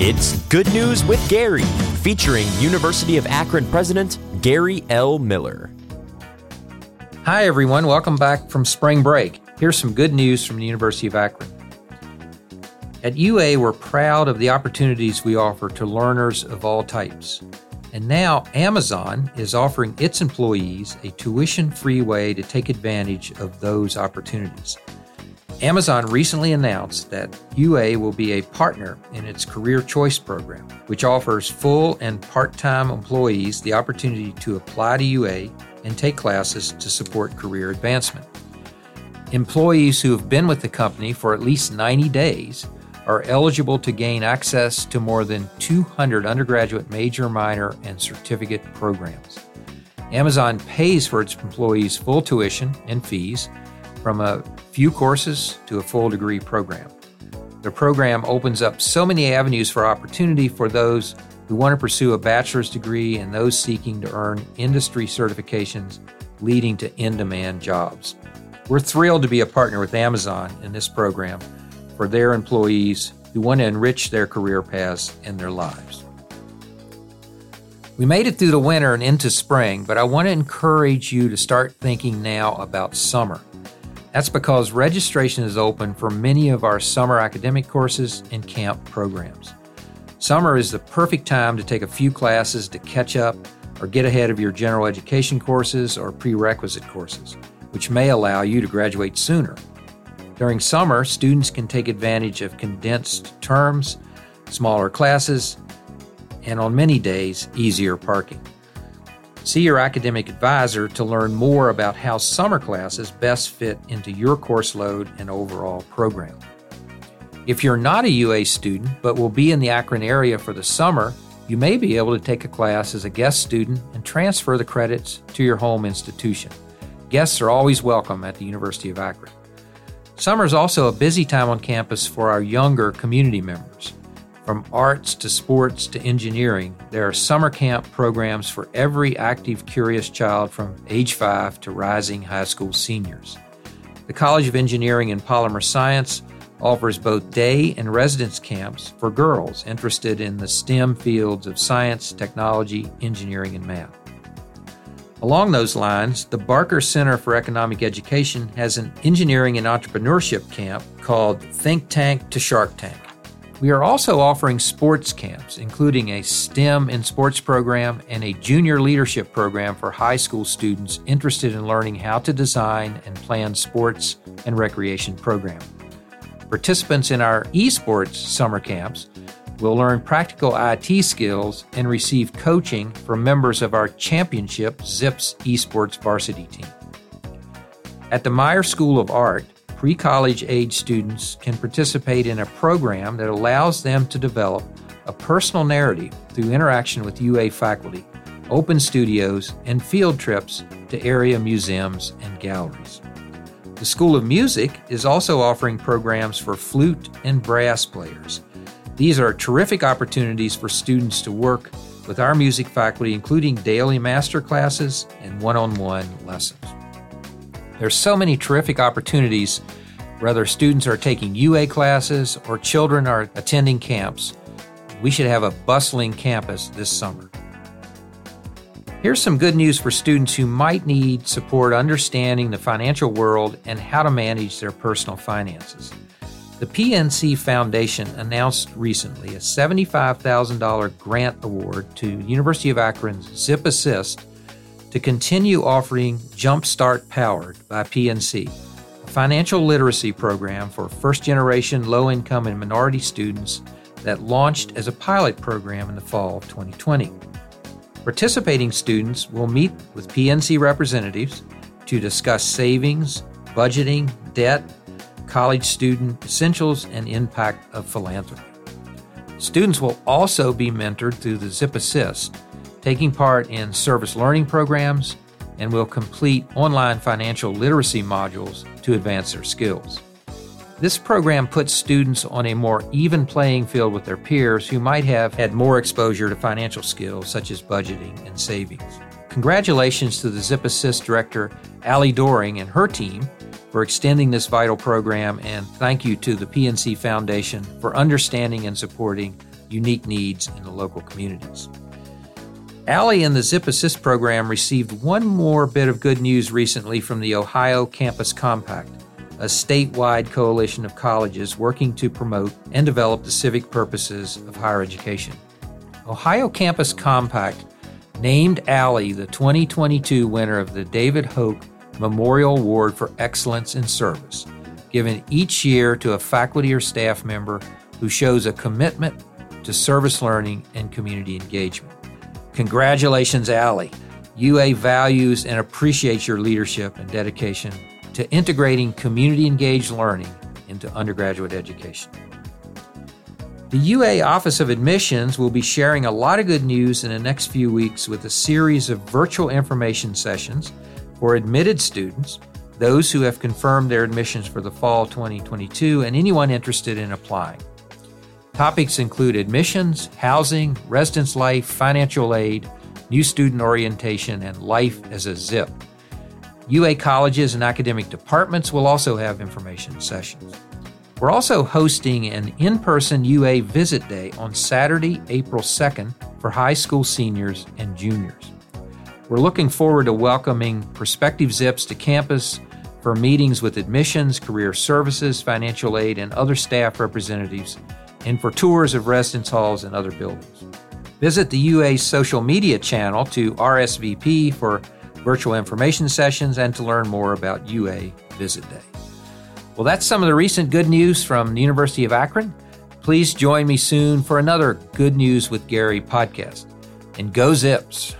It's Good News with Gary, featuring University of Akron President Gary L. Miller. Hi, everyone. Welcome back from spring break. Here's some good news from the University of Akron. At UA, we're proud of the opportunities we offer to learners of all types. And now Amazon is offering its employees a tuition free way to take advantage of those opportunities. Amazon recently announced that UA will be a partner in its Career Choice program, which offers full and part time employees the opportunity to apply to UA and take classes to support career advancement. Employees who have been with the company for at least 90 days are eligible to gain access to more than 200 undergraduate major, minor, and certificate programs. Amazon pays for its employees full tuition and fees from a few courses to a full degree program. The program opens up so many avenues for opportunity for those who want to pursue a bachelor's degree and those seeking to earn industry certifications leading to in demand jobs. We're thrilled to be a partner with Amazon in this program for their employees who want to enrich their career paths and their lives. We made it through the winter and into spring, but I want to encourage you to start thinking now about summer. That's because registration is open for many of our summer academic courses and camp programs. Summer is the perfect time to take a few classes to catch up or get ahead of your general education courses or prerequisite courses, which may allow you to graduate sooner. During summer, students can take advantage of condensed terms, smaller classes, and on many days, easier parking. See your academic advisor to learn more about how summer classes best fit into your course load and overall program. If you're not a UA student but will be in the Akron area for the summer, you may be able to take a class as a guest student and transfer the credits to your home institution. Guests are always welcome at the University of Akron. Summer is also a busy time on campus for our younger community members. From arts to sports to engineering, there are summer camp programs for every active, curious child from age 5 to rising high school seniors. The College of Engineering and Polymer Science offers both day and residence camps for girls interested in the STEM fields of science, technology, engineering, and math. Along those lines, the Barker Center for Economic Education has an engineering and entrepreneurship camp called Think Tank to Shark Tank. We are also offering sports camps, including a STEM in sports program and a junior leadership program for high school students interested in learning how to design and plan sports and recreation programs. Participants in our esports summer camps will learn practical IT skills and receive coaching from members of our championship Zips esports varsity team. At the Meyer School of Art, pre college age students can participate in a program that allows them to develop a personal narrative through interaction with UA faculty, open studios, and field trips to area museums and galleries. The School of Music is also offering programs for flute and brass players. These are terrific opportunities for students to work with our music faculty, including daily master classes and one on one lessons. There's so many terrific opportunities, whether students are taking UA classes or children are attending camps. We should have a bustling campus this summer. Here's some good news for students who might need support understanding the financial world and how to manage their personal finances. The PNC Foundation announced recently a $75,000 grant award to University of Akron's Zip Assist to continue offering Jumpstart Powered by PNC, a financial literacy program for first generation low income and minority students that launched as a pilot program in the fall of 2020. Participating students will meet with PNC representatives to discuss savings, budgeting, debt, college student essentials, and impact of philanthropy. Students will also be mentored through the Zip Assist taking part in service learning programs, and will complete online financial literacy modules to advance their skills. This program puts students on a more even playing field with their peers who might have had more exposure to financial skills such as budgeting and savings. Congratulations to the Zip Assist director, Allie Doring, and her team for extending this vital program, and thank you to the PNC Foundation for understanding and supporting unique needs in the local communities. Allie and the Zip Assist program received one more bit of good news recently from the Ohio Campus Compact, a statewide coalition of colleges working to promote and develop the civic purposes of higher education. Ohio Campus Compact named Allie the 2022 winner of the David Hoch Memorial Award for Excellence in Service, given each year to a faculty or staff member who shows a commitment to service learning and community engagement. Congratulations, Allie. UA values and appreciates your leadership and dedication to integrating community engaged learning into undergraduate education. The UA Office of Admissions will be sharing a lot of good news in the next few weeks with a series of virtual information sessions for admitted students, those who have confirmed their admissions for the fall 2022, and anyone interested in applying. Topics include admissions, housing, residence life, financial aid, new student orientation, and life as a zip. UA colleges and academic departments will also have information sessions. We're also hosting an in person UA Visit Day on Saturday, April 2nd for high school seniors and juniors. We're looking forward to welcoming prospective ZIPs to campus for meetings with admissions, career services, financial aid, and other staff representatives and for tours of residence halls and other buildings. Visit the UA's social media channel to RSVP for virtual information sessions and to learn more about UA Visit Day. Well, that's some of the recent good news from the University of Akron. Please join me soon for another Good News with Gary podcast. And go Zips!